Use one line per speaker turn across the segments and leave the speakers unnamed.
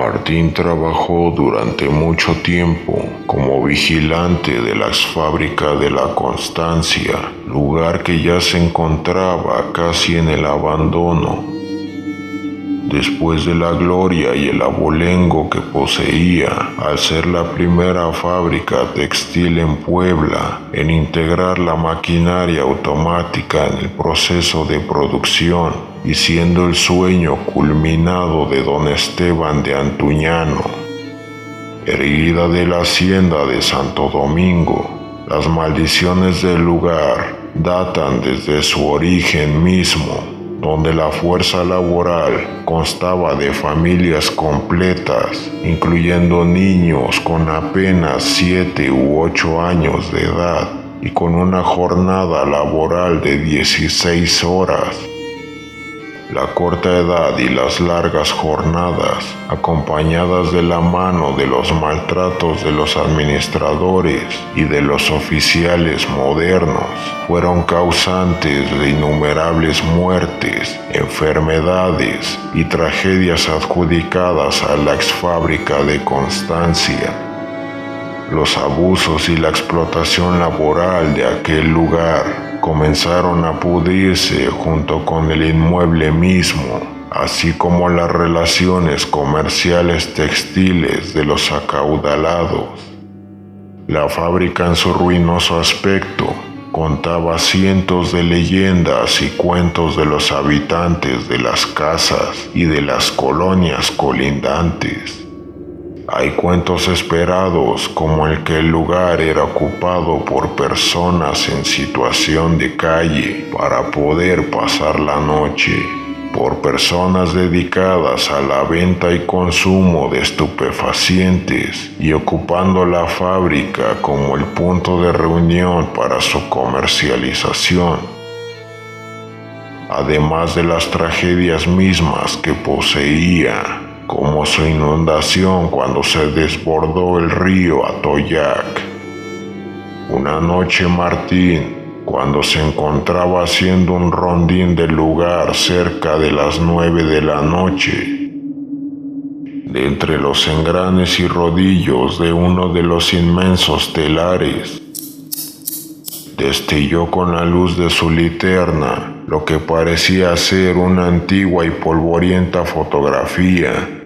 Martín trabajó durante mucho tiempo como vigilante de la fábrica de la Constancia, lugar que ya se encontraba casi en el abandono. Después de la gloria y el abolengo que poseía al ser la primera fábrica textil en Puebla en integrar la maquinaria automática en el proceso de producción, y siendo el sueño culminado de don Esteban de Antuñano, erguida de la hacienda de Santo Domingo, las maldiciones del lugar datan desde su origen mismo, donde la fuerza laboral constaba de familias completas, incluyendo niños con apenas 7 u 8 años de edad y con una jornada laboral de 16 horas la corta edad y las largas jornadas, acompañadas de la mano de los maltratos de los administradores y de los oficiales modernos, fueron causantes de innumerables muertes, enfermedades y tragedias adjudicadas a la exfábrica de Constancia. Los abusos y la explotación laboral de aquel lugar comenzaron a pudrirse junto con el inmueble mismo, así como las relaciones comerciales textiles de los acaudalados. La fábrica en su ruinoso aspecto contaba cientos de leyendas y cuentos de los habitantes de las casas y de las colonias colindantes. Hay cuentos esperados como el que el lugar era ocupado por personas en situación de calle para poder pasar la noche, por personas dedicadas a la venta y consumo de estupefacientes y ocupando la fábrica como el punto de reunión para su comercialización. Además de las tragedias mismas que poseía como su inundación cuando se desbordó el río Atoyac. Una noche Martín, cuando se encontraba haciendo un rondín del lugar cerca de las nueve de la noche, de entre los engranes y rodillos de uno de los inmensos telares, destelló con la luz de su linterna lo que parecía ser una antigua y polvorienta fotografía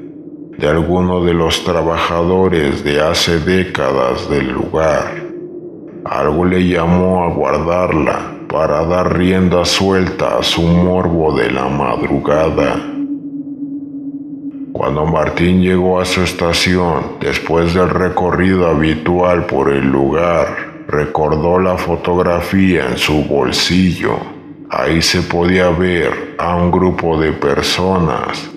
de alguno de los trabajadores de hace décadas del lugar. Algo le llamó a guardarla para dar rienda suelta a su morbo de la madrugada. Cuando Martín llegó a su estación, después del recorrido habitual por el lugar, recordó la fotografía en su bolsillo. Ahí se podía ver a un grupo de personas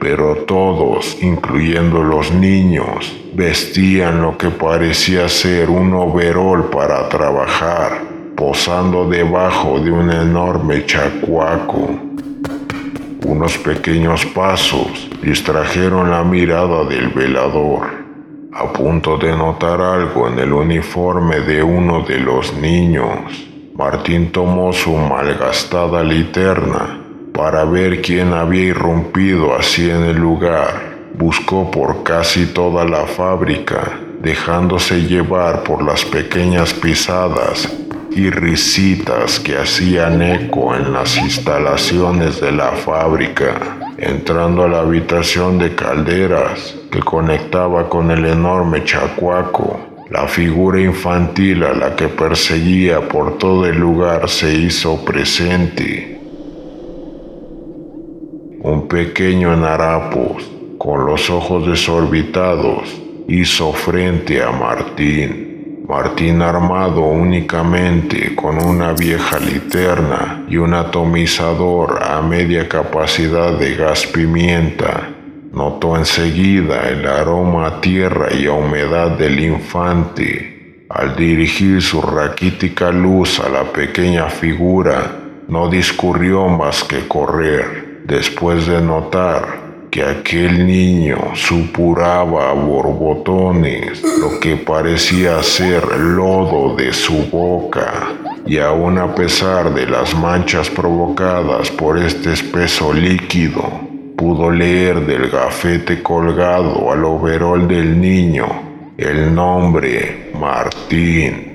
pero todos, incluyendo los niños, vestían lo que parecía ser un overol para trabajar, posando debajo de un enorme chacuaco. Unos pequeños pasos distrajeron la mirada del velador, a punto de notar algo en el uniforme de uno de los niños. Martín tomó su malgastada linterna para ver quién había irrumpido así en el lugar. Buscó por casi toda la fábrica, dejándose llevar por las pequeñas pisadas y risitas que hacían eco en las instalaciones de la fábrica, entrando a la habitación de calderas que conectaba con el enorme chacuaco. La figura infantil a la que perseguía por todo el lugar se hizo presente un pequeño en harapos, con los ojos desorbitados, hizo frente a Martín. Martín armado únicamente con una vieja linterna y un atomizador a media capacidad de gas pimienta, notó enseguida el aroma a tierra y a humedad del infante. Al dirigir su raquítica luz a la pequeña figura, no discurrió más que correr después de notar que aquel niño supuraba a borbotones lo que parecía ser lodo de su boca, y aún a pesar de las manchas provocadas por este espeso líquido, pudo leer del gafete colgado al overol del niño el nombre Martín.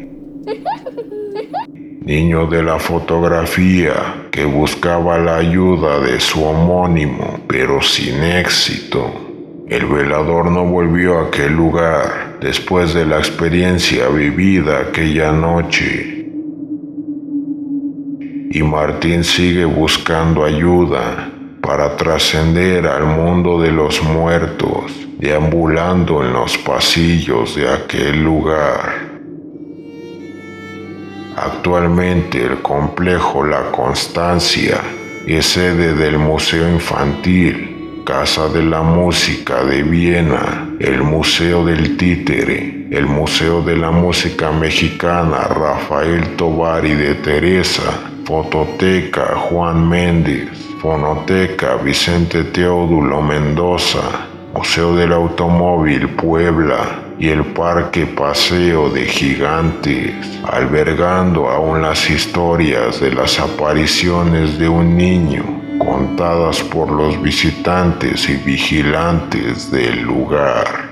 Niño de la fotografía que buscaba la ayuda de su homónimo, pero sin éxito. El velador no volvió a aquel lugar después de la experiencia vivida aquella noche. Y Martín sigue buscando ayuda para trascender al mundo de los muertos, deambulando en los pasillos de aquel lugar. Actualmente el complejo La Constancia es sede del Museo Infantil, Casa de la Música de Viena, el Museo del Títere, el Museo de la Música Mexicana Rafael Tovari de Teresa, Fototeca Juan Méndez, Fonoteca Vicente Teodulo Mendoza, Museo del Automóvil Puebla y el Parque Paseo de Gigantes, albergando aún las historias de las apariciones de un niño contadas por los visitantes y vigilantes del lugar.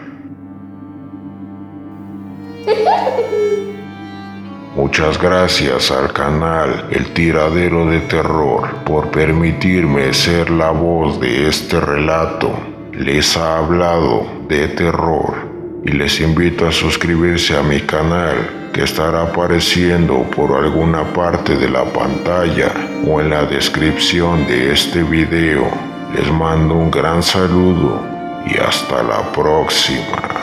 Muchas gracias al canal El Tiradero de Terror por permitirme ser la voz de este relato. Les ha hablado de terror y les invito a suscribirse a mi canal que estará apareciendo por alguna parte de la pantalla o en la descripción de este video. Les mando un gran saludo y hasta la próxima.